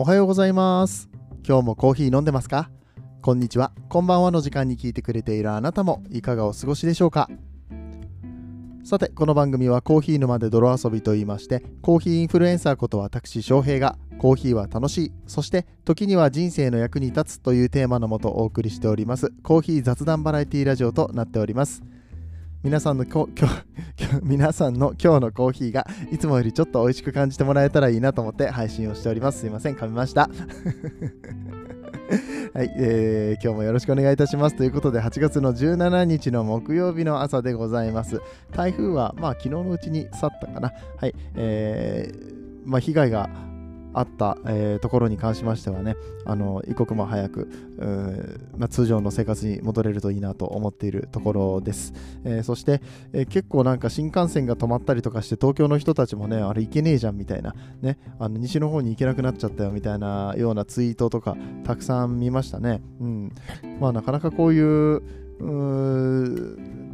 おはようございます。今日もコーヒー飲んでますか？こんにちは。こんばんはの時間に聞いてくれているあなたもいかがお過ごしでしょうか？さてこの番組はコーヒー沼で泥遊びと言いましてコーヒーインフルエンサーこと私翔平がコーヒーは楽しいそして時には人生の役に立つというテーマのもとお送りしておりますコーヒー雑談バラエティラジオとなっております。皆さんの今日 皆さんの今日のコーヒーがいつもよりちょっと美味しく感じてもらえたらいいなと思って配信をしております。すいません。噛みました。はい、えー、今日もよろしくお願いいたします。ということで8月の17日の木曜日の朝でございます。台風はまあ昨日のうちに去ったかな。はい。えーまあ、被害があった、えー、ところに関しましてはね、あの一刻も早く、まあ、通常の生活に戻れるといいなと思っているところです。えー、そして、えー、結構なんか新幹線が止まったりとかして、東京の人たちもね、あれ行けねえじゃんみたいな、ね、あの西の方に行けなくなっちゃったよみたいなようなツイートとか、たくさん見ましたね。うん。まあ、なかなかこういう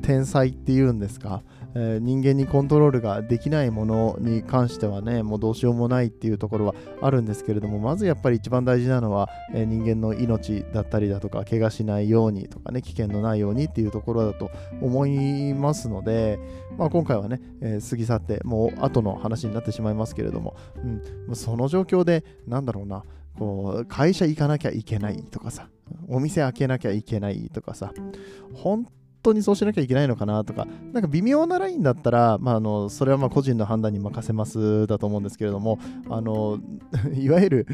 天才っていうんですか、えー、人間にコントロールができないものに関してはね、もうどうしようもないっていうところはあるんですけれども、まずやっぱり一番大事なのは、えー、人間の命だったりだとか、怪我しないようにとかね、危険のないようにっていうところだと思いますので、まあ、今回はね、えー、過ぎ去って、もう後の話になってしまいますけれども、うん、その状況で、なんだろうな、こう会社行かなきゃいけないとかさ、お店開けなきゃいけないとかさ、本当にそうしなきゃいけないのかなとか、なんか微妙なラインだったら、まあ、あのそれはまあ個人の判断に任せますだと思うんですけれども、あの いわゆる、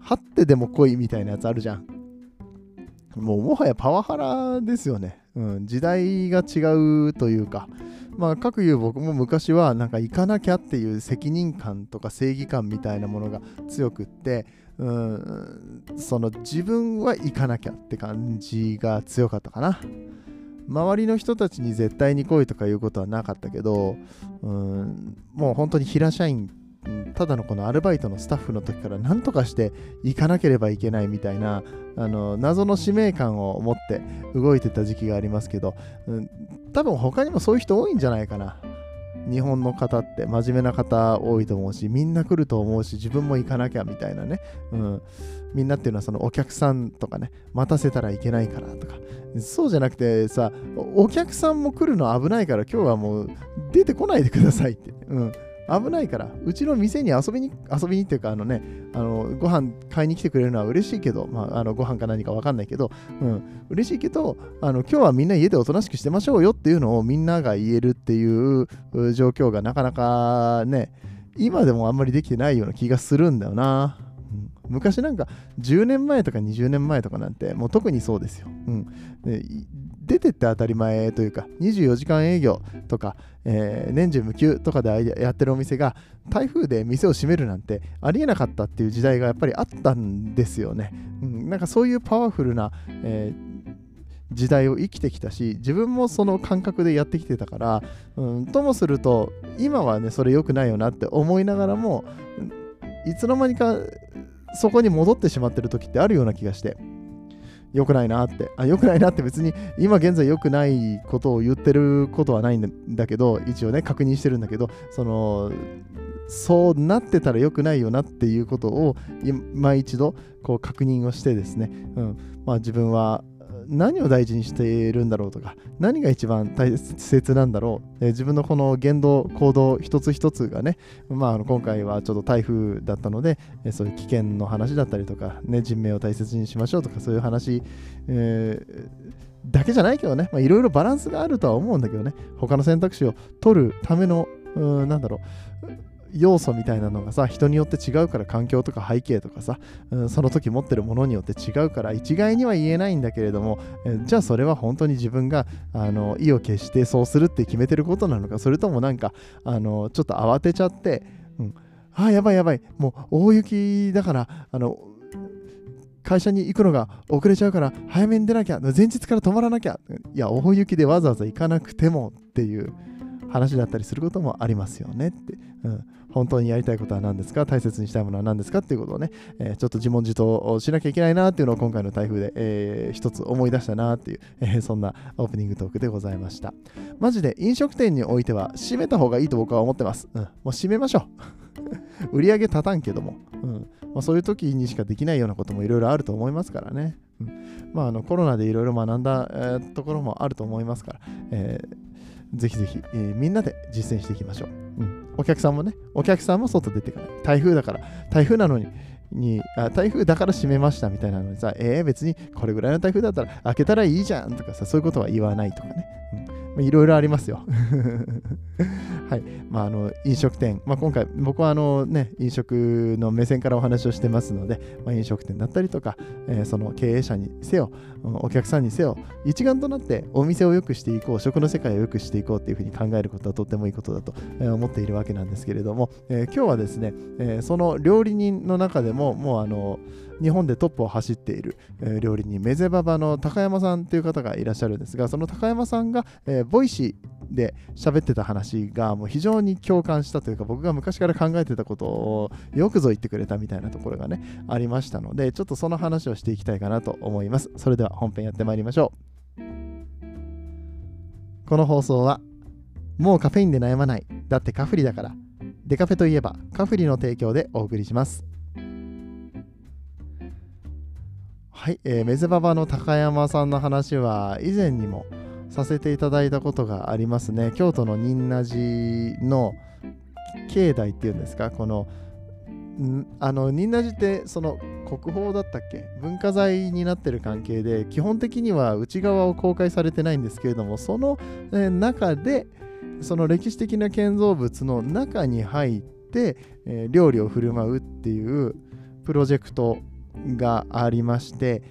張ってでも来いみたいなやつあるじゃん。もうもはやパワハラですよね。うん、時代が違うというか、まあ、各いう僕も昔はなんか行かなきゃっていう責任感とか正義感みたいなものが強くって、うん、その自分は行かなきゃって感じが強かったかな。周りの人たちに絶対に来いとかいうことはなかったけど、うん、もう本当に平社員、ただのこのアルバイトのスタッフの時から何とかして行かなければいけないみたいな、あの謎の使命感を持って動いてた時期がありますけど、うん、多分他にもそういう人多いんじゃないかな。日本の方って真面目な方多いと思うしみんな来ると思うし自分も行かなきゃみたいなね、うん、みんなっていうのはそのお客さんとかね待たせたらいけないからとか。そうじゃなくてさお客さんも来るの危ないから今日はもう出てこないでくださいって、うん、危ないから、うちの店に遊びに、遊びにっていうか、あのね、あのご飯買いに来てくれるのは嬉しいけど、まあ、あのご飯か何か分かんないけど、うん、嬉しいけど、あの今日はみんな家でおとなしくしてましょうよっていうのをみんなが言えるっていう状況がなかなかね、今でもあんまりできてないような気がするんだよな。昔なんか10年前とか20年前とかなんてもう特にそうですよ。うん、で出てって当たり前というか24時間営業とか、えー、年中無休とかでやってるお店が台風で店を閉めるなんてありえなかったっていう時代がやっぱりあったんですよね。うん、なんかそういうパワフルな、えー時代を生きてきたし自分もその感覚でやってきてたから、うん、ともすると今はねそれ良くないよなって思いながらもいつの間にかそこに戻ってしまってる時ってあるような気がして良くないなって。あ、良くないなって別に今現在良くないことを言ってることはないんだけど、一応ね、確認してるんだけど、その、そうなってたら良くないよなっていうことを今一度こう確認をしてですね、うんまあ、自分は何を大事にしているんだろうとか何が一番大切なんだろう、えー、自分のこの言動行動一つ一つがね、まあ、あの今回はちょっと台風だったので、えー、そういう危険の話だったりとか、ね、人命を大切にしましょうとかそういう話、えー、だけじゃないけどね。いろいろバランスがあるとは思うんだけどね。他の選択肢を取るためのなんだろう。要素みたいなのがさ人によって違うから環境とか背景とかさ、うん、その時持ってるものによって違うから一概には言えないんだけれども、えじゃあそれは本当に自分があの意を決してそうするって決めてることなのかそれともなんかあのちょっと慌てちゃって、うん、あやばいやばいもう大雪だからあの会社に行くのが遅れちゃうから早めに出なきゃ前日から泊まらなきゃいや大雪でわざわざ行かなくてもっていう話だったりすることもありますよねって、うん、本当にやりたいことは何ですか？大切にしたいものは何ですか？っていうことをね、えー、ちょっと自問自答しなきゃいけないなっていうのを今回の台風で、えー、一つ思い出したなっていう、えー、そんなオープニングトークでございました。マジで飲食店においては閉めた方がいいと僕は思ってます、うん、もう閉めましょう。売り上げ立たんけども、うん。まあ、そういう時にしかできないようなこともいろいろあると思いますからね。うん。まあ、あのコロナでいろいろ学んだ、えー、ところもあると思いますから、えー、ぜひぜひ、えー、みんなで実践していきましょう、うん。お客さんもね、お客さんも外出ていかない。台風だから、台風なのに、にあ台風だから閉めましたみたいなのにさ、えー、別にこれぐらいの台風だったら開けたらいいじゃんとかさ、そういうことは言わないとかね。いろいろありますよ。はい。まあ、あの、飲食店。まあ、今回、僕はあのね、飲食の目線からお話をしてますので、まあ、飲食店だったりとか、えー、その経営者にせよ、お客さんにせよ、一丸となってお店を良くしていこう、食の世界を良くしていこうっていうふうに考えることはとってもいいことだと思っているわけなんですけれども、えー、今日はですね、えー、その料理人の中でも、もうあの、日本でトップを走っている、え、料理人メゼババの高山さんという方がいらっしゃるんですがその高山さんが、えー、ボイシーで喋ってた話がもう非常に共感したというか僕が昔から考えてたことをよくぞ言ってくれたみたいなところがねありましたのでちょっとその話をしていきたいかなと思います。それでは本編やってまいりましょう。この放送はもうカフェインで悩まないだってカフリだからデカフェといえばカフリの提供でお送りします。はい、えー、メゼババの高山さんの話は以前にもさせていただいたことがありますね。京都の仁和寺の境内っていうんですか、この、あの仁和寺ってその国宝だったっけ？文化財になってる関係で基本的には内側を公開されてないんですけれどもその、え中でその歴史的な建造物の中に入って、え、料理を振る舞うっていうプロジェクトがありまして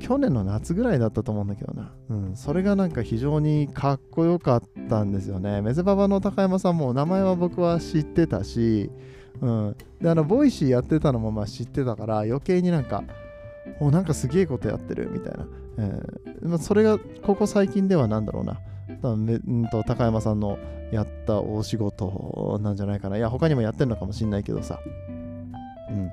去年の夏ぐらいだったと思うんだけどな、うん、それがなんか非常にかっこよかったんですよね。メゼババの高山さんも名前は僕は知ってたし、うん、であのボイシーやってたのもまあ知ってたから余計になんかおなんかすげえことやってるみたいな、えーまあ、それがここ最近では何だろうな。うんと高山さんのやったお仕事なんじゃないかな。いや他にもやってるのかもしんないけどさ。うん。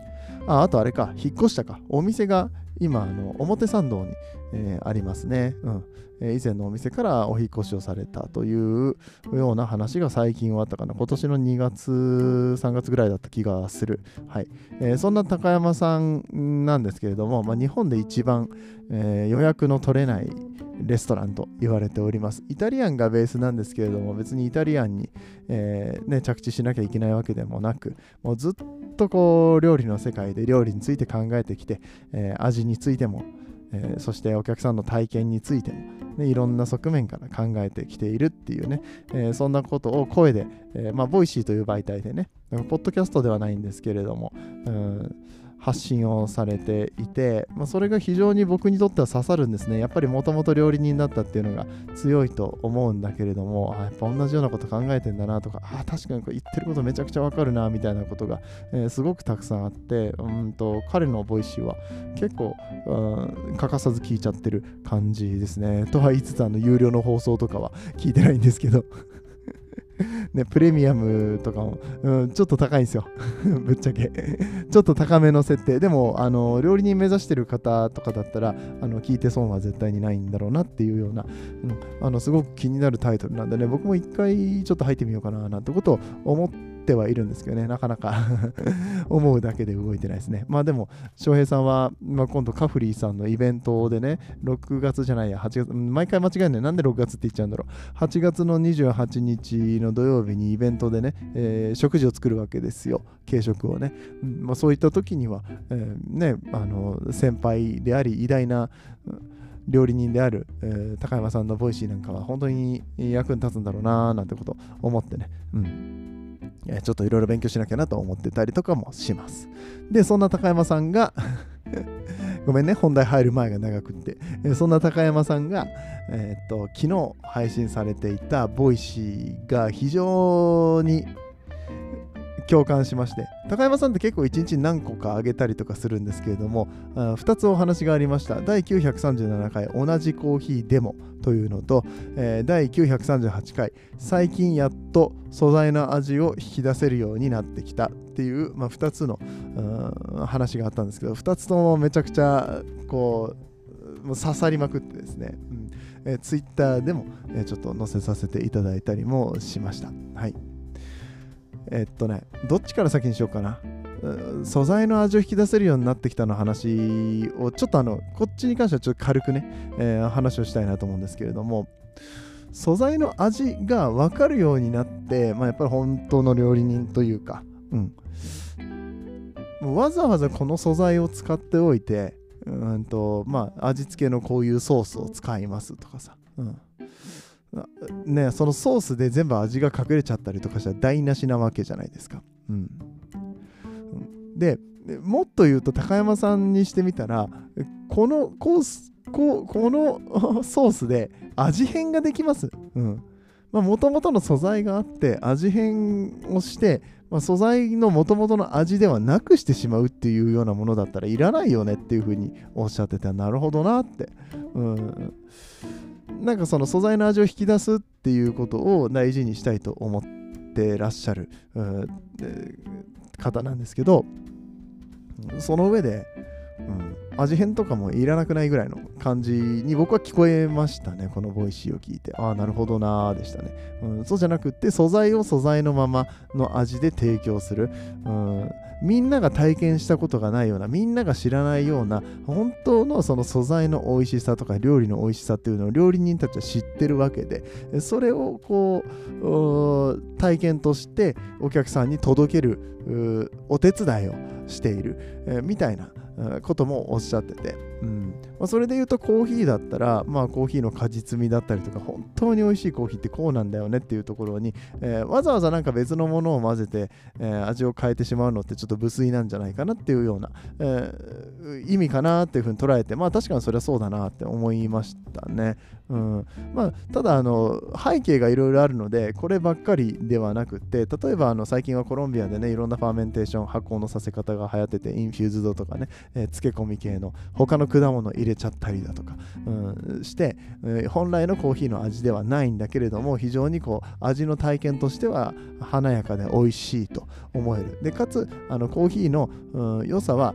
ああとあれか、引っ越したか。お店が今、あの表参道に、えー、ありますね、うんえー、以前のお店からお引越しをされたというような話が最近はあったかな。今年の2月、3月ぐらいだった気がする。はいえー、そんな高山さんなんですけれども、まあ、日本で一番、え予約の取れないレストランと言われております。イタリアンがベースなんですけれども、別にイタリアンに、えー、ね、着地しなきゃいけないわけでもなく、もうずっとこう料理の世界で料理について考えてきて、えー、味についても、えー、そしてお客さんの体験についても、ね、いろんな側面から考えてきているっていうね、えー、そんなことを声で、えー、まあ、ボイシーという媒体でね、ポッドキャストではないんですけれども、うん発信をされていて、まあ、それが非常に僕にとっては刺さるんですね。やっぱりもともと料理人だったっていうのが強いと思うんだけれども、あやっぱ同じようなこと考えてんだなとか、あ確かにこれ言ってることめちゃくちゃわかるなみたいなことが、えー、すごくたくさんあって、うんと彼のボイシーは結構、うん、欠かさず聞いちゃってる感じですね。とは言いつつ、あの有料の放送とかは聞いてないんですけど ね、プレミアムとかも、うん、ちょっと高いんですよ。ぶっちゃけ。ちょっと高めの設定。でも、あの、料理人目指してる方とかだったら、あの、聞いて損は絶対にないんだろうなっていうような、うん、あの、すごく気になるタイトルなんでね、僕も一回ちょっと入ってみようかな、なんてことを思って、てはいるんですけどね、なかなか 思うだけで動いてないですね。まあでも、翔平さんは、まあ、今度カフリーさんのイベントでね、6月じゃないや、8月、毎回間違えない。なんで6月って言っちゃうんだろう。8月の28日の土曜日にイベントでね、えー、食事を作るわけですよ。軽食をね。まあ、そういった時には、えー、ね、あの、先輩であり、偉大な、料理人である、えー、高山さんのボイシーなんかは本当に役に立つんだろうなーなんてこと思ってね、うん、ちょっといろいろ勉強しなきゃなと思ってたりとかもします。で、そんな高山さんが ごめんね、本題入る前が長くって、そんな高山さんが、えー、っと昨日配信されていたボイシーが非常に共感しまして高山さんって結構1日何個かあげたりとかするんですけれどもあ2つお話がありました。第937回同じコーヒーデモというのと、えー、第938回最近やっと素材の味を引き出せるようになってきたっていう、まあ、2つの話があったんですけど2つともめちゃくちゃこうもう刺さりまくってですね、うん。えー、ツイッターでも、えー、ちょっと載せさせていただいたりもしました。はい。えっとねどっちから先にしようかな。素材の味を引き出せるようになってきたの話をちょっとあのこっちに関してはちょっと軽くね、えー、話をしたいなと思うんですけれども素材の味が分かるようになって、まあ、やっぱり本当の料理人というか、うん、わざわざこの素材を使っておいてうんとまあ味付けのこういうソースを使いますとかさ、うん。ね、そのソースで全部味が隠れちゃったりとかしたら台無しなわけじゃないですか。うん、でもっと言うと高山さんにしてみたらこのコースここの ソースで味変ができます。もともとの素材があって味変をして、まあ、素材のもともとの味ではなくしてしまうっていうようなものだったらいらないよねっていうふうにおっしゃっててなるほどなって、うん、なんかその素材の味を引き出すっていうことを大事にしたいと思ってらっしゃる、うん、方なんですけどその上で、味変とかもいらなくないぐらいの感じに僕は聞こえましたね、このボイシーを聞いて。ああ、なるほどなーでしたね、うん。そうじゃなくって、素材を素材のままの味で提供する。うんみんなが体験したことがないような、みんなが知らないような、本当のその素材の美味しさとか料理の美味しさっていうのを料理人たちは知ってるわけで、それをこう、体験としてお客さんに届けるお手伝いをしている、えー、みたいなこともおっしゃってて、うんまあ、それで言うとコーヒーだったら、まあ、コーヒーの果実味だったりとか本当に美味しいコーヒーってこうなんだよねっていうところに、えー、わざわざなんか別のものを混ぜて、えー、味を変えてしまうのってちょっと無粋なんじゃないかなっていうような、えー、意味かなっていうふうに捉えてまあ確かにそれはそうだなって思いましたね。うん。まあ、ただあの背景がいろいろあるのでこればっかりではなくて例えばあの最近はコロンビアでねいろんな fermentation 発酵のさせ方が流行ってて infused とかね、えー、漬け込み系の他の果物入れちゃったりだとか、うん、して、えー、本来のコーヒーの味ではないんだけれども非常にこう味の体験としては華やかで美味しいと思える。でかつあのコーヒーの、うん、良さは、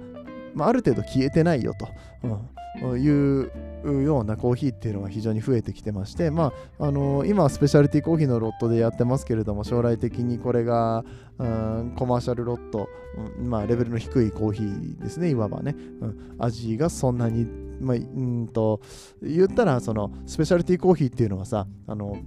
まあ、ある程度消えてないよと、うん、いうようなコーヒーっていうのが非常に増えてきてまして、まあ、あのー、今はスペシャリティコーヒーのロットでやってますけれども将来的にこれが、うん、コマーシャルロット、うん、まあ、レベルの低いコーヒーですねいわばね、うん、味がそんなに、まあ、うんと言ったらそのスペシャリティコーヒーっていうのはさあの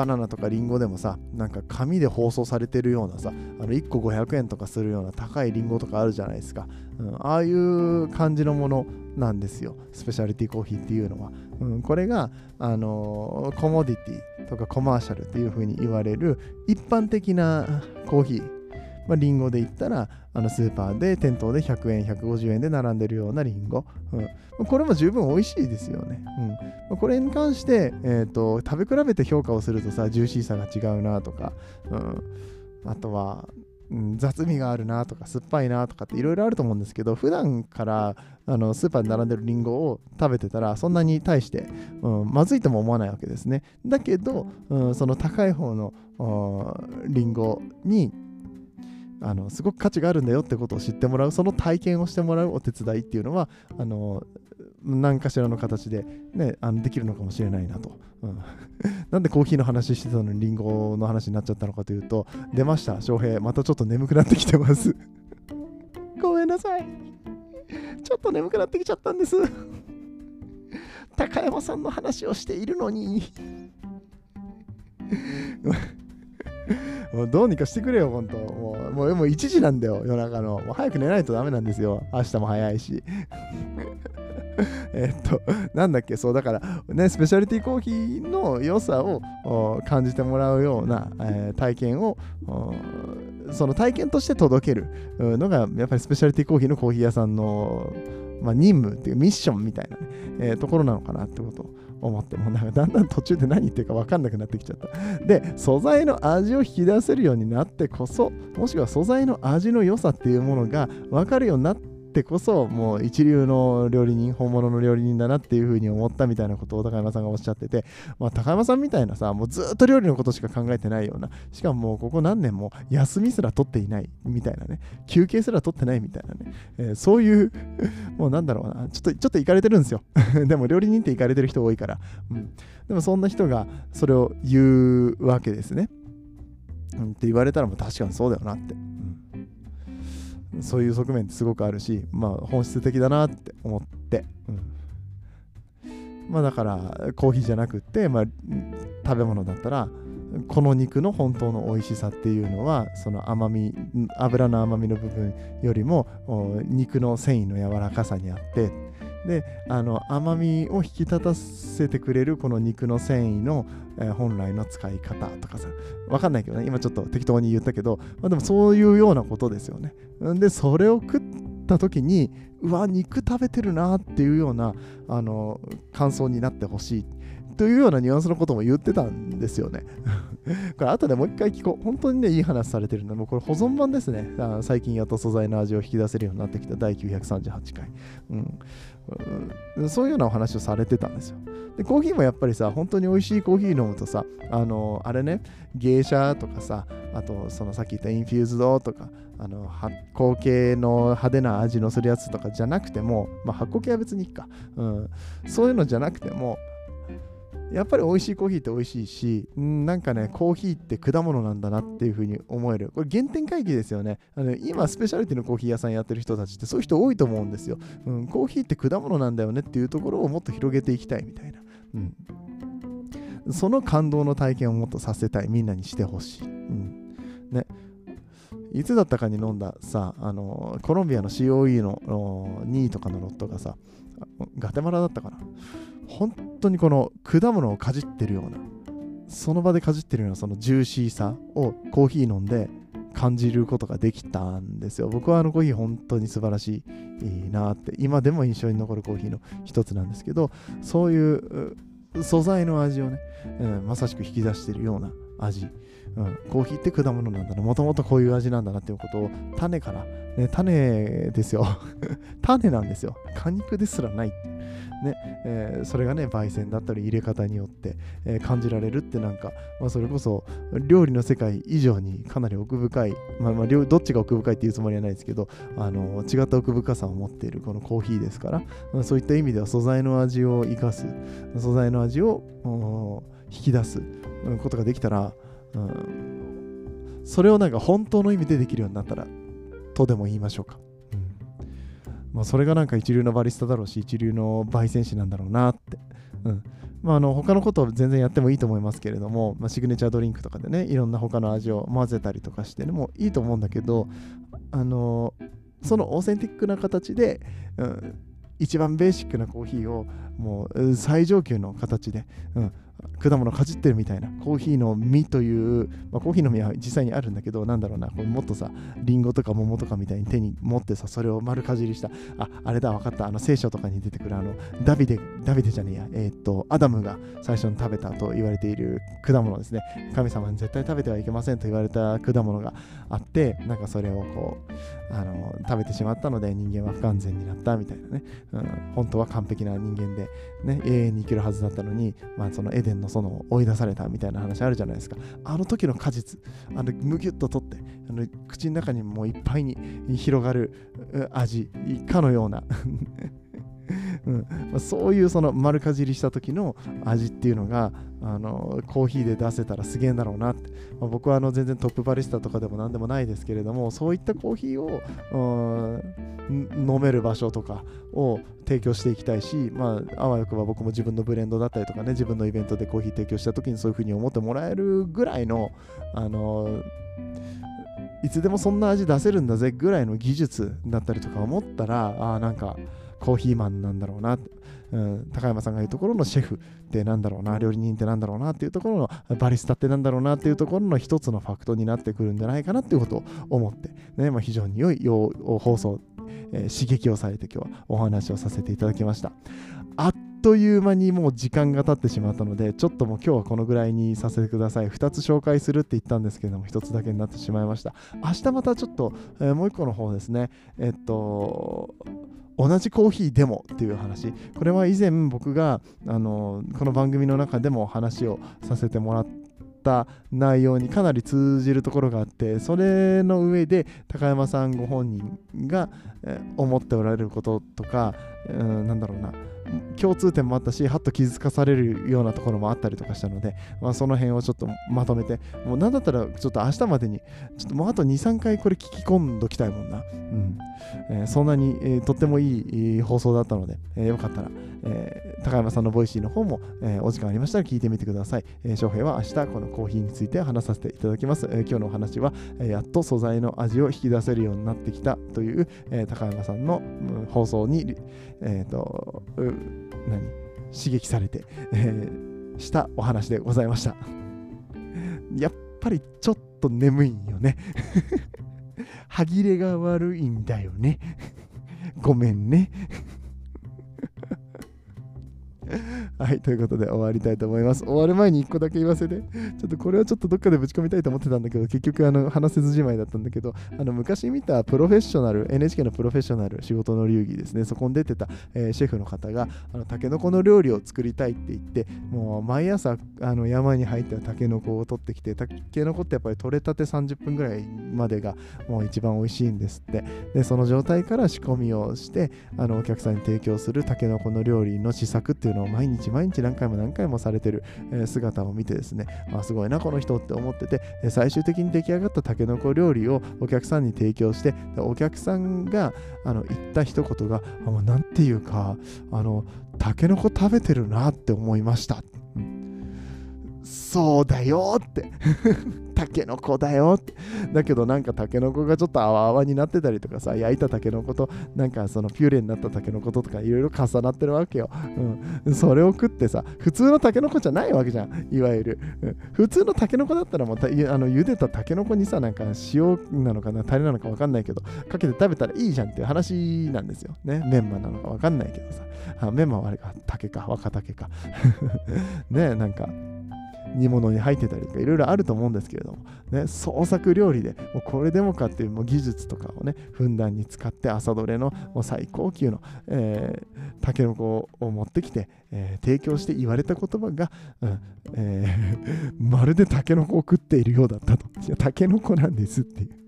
バナナとかリンゴでもさなんか紙で包装されてるようなさあの1個500円とかするような高いリンゴとかあるじゃないですか、うん、ああいう感じのものなんですよ。スペシャリティコーヒーっていうのは、うん、これが、あのー、コモディティとかコマーシャルっていう風に言われる一般的なコーヒー。まあ、リンゴで言ったらあのスーパーで店頭で100円150円で並んでるようなリンゴ、うん、これも十分美味しいですよね、うん、これに関して、えーと、食べ比べて評価をするとさジューシーさが違うなとか、うん、あとは、雑味があるなとか酸っぱいなとかっていろいろあると思うんですけど普段からあのスーパーに並んでるリンゴを食べてたらそんなに対して、うん、まずいとも思わないわけですね。だけど、うん、その高い方のリンゴにあのすごく価値があるんだよってことを知ってもらうその体験をしてもらうお手伝いっていうのはあの何かしらの形で、ね、あのできるのかもしれないなと、うん、なんでコーヒーの話してたのにリンゴの話になっちゃったのかというと出ました翔平。またちょっと眠くなってきてます。ごめんなさい。ちょっと眠くなってきちゃったんです。高山さんの話をしているのに。もうどうにかしてくれよ、ほんと。もう、もうもう1時なんだよ、夜中の。もう早く寝ないとダメなんですよ。明日も早いし。えっと、なんだっけ、そう、だから、ね、スペシャリティコーヒーの良さを感じてもらうような、えー、体験を、その体験として届けるのが、やっぱりスペシャリティコーヒーのコーヒー屋さんの、まあ、任務っていうミッションみたいなね、えー、ところなのかなってこと思ってもなんかだんだん途中で何言ってるか分かんなくなってきちゃった。で素材の味を引き出せるようになってこそもしくは素材の味の良さっていうものが分かるようになってってこそもう一流の料理人本物の料理人だなっていうふうに思ったみたいなことを高山さんがおっしゃってて、まあ、高山さんみたいなさもうずっと料理のことしか考えてないようなしかもここ何年も休みすら取っていないみたいなね休憩すら取ってないみたいなね、えー、そういう もうなんだろうなちょっとちょっと行かれてるんですよ。でも料理人って行かれてる人多いから、うん、でもそんな人がそれを言うわけですね。うん、って言われたらもう確かにそうだよなって、そういう側面ってすごくあるしまあ本質的だなって思って、うん、まあだからコーヒーじゃなくって、まあ、食べ物だったらこの肉の本当の美味しさっていうのはその甘み油の甘みの部分よりも肉の繊維の柔らかさにあってであの甘みを引き立たせてくれるこの肉の繊維の、えー、本来の使い方とかさ分かんないけどね今ちょっと適当に言ったけど、まあ、でもそういうようなことですよね。でそれを食った時にうわ肉食べてるなっていうようなあの感想になってほしい。というようなニュアンスのことも言ってたんですよね。これ後でもう一回聞こう。本当にね、いい話されてるので、もうこれ保存版ですね。最近やっと素材の味を引き出せるようになってきた第938回。うん、そういうようなお話をされてたんですよ。で、コーヒーもやっぱりさ、本当に美味しいコーヒー飲むとさ、あの、あれね、芸者とかさ、あと、そのさっき言った infused とか、あの発酵系の派手な味のするやつとかじゃなくても、まあ、発酵系は別にいいか、うん、そういうのじゃなくても、やっぱり美味しいコーヒーって美味しいし、なんかね、コーヒーって果物なんだなっていうふうに思える。これ原点回帰ですよね。あの今、スペシャリティのコーヒー屋さんやってる人たちってそういう人多いと思うんですよ、うん。コーヒーって果物なんだよねっていうところをもっと広げていきたいみたいな。うん、その感動の体験をもっとさせたい。みんなにしてほしい。うん、ね。いつだったかに飲んださ、あのコロンビアの COE の2位とかのロットがさ、ガテマラだったかな。本当にこの果物をかじってるようなその場でかじってるようなそのジューシーさをコーヒー飲んで感じることができたんですよ。僕はあのコーヒー本当に素晴らしいなって今でも印象に残るコーヒーの一つなんですけどそういう素材の味をね、うん、まさしく引き出してるような味、うん、コーヒーって果物なんだな。もともとこういう味なんだなっていうことを種から、ね、種ですよ。種なんですよ。果肉ですらないねえー、それがね焙煎だったり入れ方によって、えー、感じられるってなんか、まあ、それこそ料理の世界以上にかなり奥深い、まあ、まあどっちが奥深いっていうつもりはないですけどあの違った奥深さを持っているこのコーヒーですから、まあ、そういった意味では素材の味を生かす素材の味を引き出すことができたら、うん、それをなんか本当の意味でできるようになったらとでも言いましょうか。まあ、それがなんか一流のバリスタだろうし一流の焙煎士なんだろうなって、うん。まあ、あの他のことを全然やってもいいと思いますけれども、まあ、シグネチャードリンクとかでねいろんな他の味を混ぜたりとかしてねもいいと思うんだけどあのそのオーセンティックな形で、うん、一番ベーシックなコーヒーをもう最上級の形で、うん、果物かじってるみたいなコーヒーの実という、まあ、コーヒーの実は実際にあるんだけどなんだろうなこれもっとさリンゴとか桃とかみたいに手に持ってさそれを丸かじりしたああれだ分かったあの聖書とかに出てくるあのダビデダビデじゃねえやえー、っとアダムが最初に食べたと言われている果物ですね。神様に絶対食べてはいけませんと言われた果物があってなんかそれをこうあの食べてしまったので人間は不完全になったみたいなね、うん、本当は完璧な人間で、ね、永遠に生きるはずだったのに、まあ、そのエデンの園を追い出されたみたいな話あるじゃないですか。あの時の果実、あのむぎゅっと取って、あの口の中にもういっぱいに広がる味、かのようなうん。まあ、そういうその丸かじりした時の味っていうのがあのコーヒーで出せたらすげえんだろうなって、まあ、僕はあの全然トップバリスタとかでも何でもないですけれどもそういったコーヒーを飲める場所とかを提供していきたいし、まあ、あわよくば僕も自分のブレンドだったりとかね自分のイベントでコーヒー提供した時にそういうふうに思ってもらえるぐらいのあのいつでもそんな味出せるんだぜぐらいの技術だったりとか思ったらあなんかコーヒーマンなんだろうな、うん、高山さんが言うところのシェフってなんだろうな料理人ってなんだろうなっていうところのバリスタってなんだろうなっていうところの一つのファクトになってくるんじゃないかなっていうことを思って、ねまあ、非常に良い放送、えー、刺激をされて今日はお話をさせていただきました。あっという間にもう時間が経ってしまったので、ちょっともう今日はこのぐらいにさせてください。2つ紹介するって言ったんですけれども、1つだけになってしまいました。明日またちょっと、えー、もう1個の方ですね、えっと、同じコーヒーでもっていう話。これは以前僕があのこの番組の中でも話をさせてもらった内容にかなり通じるところがあってそれの上で高山さんご本人が思っておられることとかうん、なんだろうな。共通点もあったしはっと傷つかされるようなところもあったりとかしたので、まあ、その辺をちょっとまとめてもうなんだったらちょっと明日までにちょっともうあと23回これ聞き込んどきたいもんな、うん。えー、そんなに、えー、とってもいい放送だったので、えー、よかったら、え高山さんの Voicy の方も、えお時間ありましたら聞いてみてください、え翔平は明日このコーヒーについて話させていただきます、え今日のお話は、えやっと素材の味を引き出せるようになってきたという、え高山さんの、うん、放送に、えーと何？刺激されて、え、したお話でございました。やっぱりちょっと眠いんよね。歯切れが悪いんだよね。ごめんね。はい、ということで終わりたいと思います。終わる前に1個だけ言わせて、ちょっとこれはちょっとどっかでぶち込みたいと思ってたんだけど、結局あの話せずじまいだったんだけど、あの昔見たプロフェッショナル、NHK のプロフェッショナル仕事の流儀ですね、そこに出てた、えー、シェフの方が、あのタケノコの料理を作りたいって言って、もう毎朝あの山に入ってタケノコを取ってきて、タケノコってやっぱり取れたて30分ぐらいまでがもう一番美味しいんですって。で、その状態から仕込みをして、あのお客さんに提供するタケノコの料理の試作っていうのを毎日毎日何回も何回もされてる、え姿を見てですね、あ、すごいなこの人って思ってて、最終的に出来上がったたけのこ料理をお客さんに提供してお客さんがあの言った一言があなんていうかあのたけのこ食べてるなって思いました、うん、そうだよって。タケノコだよって。だけどなんかタケノコがちょっと泡泡になってたりとかさ、焼いたタケノコとなんかそのピューレになったタケノコととかいろいろ重なってるわけよ。うん。それを食ってさ、普通のタケノコじゃないわけじゃん。いわゆる。うん、普通のタケノコだったらもうあの茹でたタケノコにさ、なんか塩なのかな、タレなのかわかんないけど、かけて食べたらいいじゃんっていう話なんですよ。ね。メンマなのかわかんないけどさ。あメンマはあれか、竹か、若竹か。ねえなんか。煮物に入ってたりとかいろいろあると思うんですけれども、ね、創作料理でもうこれでもかっていうもう技術とかをねふんだんに使って朝どれのもう最高級の、えー、タケノコを持ってきて、えー、提供して言われた言葉が、うんえー、まるでタケノコを食っているようだったと。いやタケノコなんですっていう。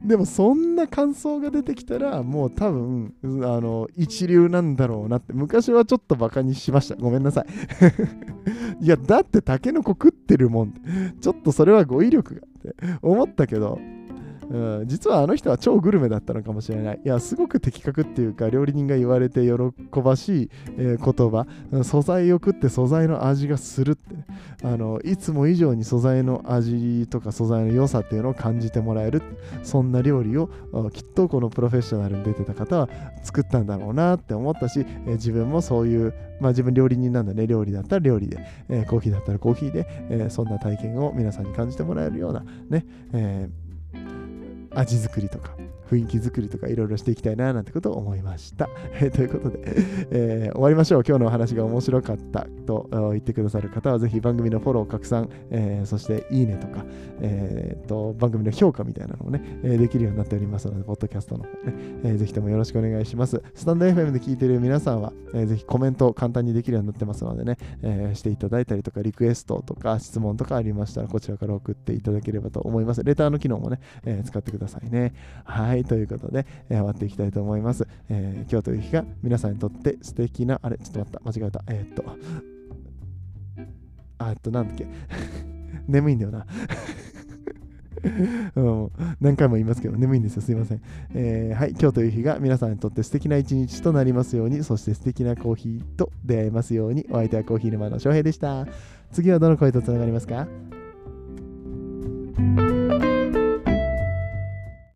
でもそんな感想が出てきたらもう多分あの一流なんだろうなって昔はちょっとバカにしました。ごめんなさい。いやだってタケノコ食ってるもん。ちょっとそれは語彙力がって。思ったけどうん、実はあの人は超グルメだったのかもしれない。いや、すごく的確っていうか、料理人が言われて喜ばしい、えー、言葉、素材を食って素材の味がするって、ね、あの、いつも以上に素材の味とか素材の良さっていうのを感じてもらえる、そんな料理をきっとこのプロフェッショナルに出てた方は作ったんだろうなって思ったし、えー、自分もそういう、まあ自分料理人なんだね、料理だったら料理で、えー、コーヒーだったらコーヒーで、えそんな体験を皆さんに感じてもらえるようなね、えー味作りとか。雰囲気作りとかいろいろしていきたいななんてことを思いました。え ということで、えー、終わりましょう。今日のお話が面白かったと言ってくださる方は、ぜひ番組のフォロー、拡散、えー、そしていいねとか、えーと、番組の評価みたいなのをね、えー、できるようになっておりますので、ポッドキャストの方ね、えー、ぜひともよろしくお願いします。スタンド FM で聞いている皆さんは、えー、ぜひコメントを簡単にできるようになってますのでね、えー、していただいたりとか、リクエストとか質問とかありましたら、こちらから送っていただければと思います。レターの機能もね、えー、使ってくださいね。はいい、ということで、えー、終わっていきたいと思います、えー、今日という日が皆さんにとって素敵な、あれ、ちょっと待った、間違えた。えー、っと、あ、えっと、なんだっけ。眠いんだよな。うん、何回も言いますけど、眠いんですよ。すいません、えー、はい、今日という日が皆さんにとって素敵な一日となりますように、そして素敵なコーヒーと出会えますように、お相手はコーヒー沼の翔平でした。次はどの声とつながりますか？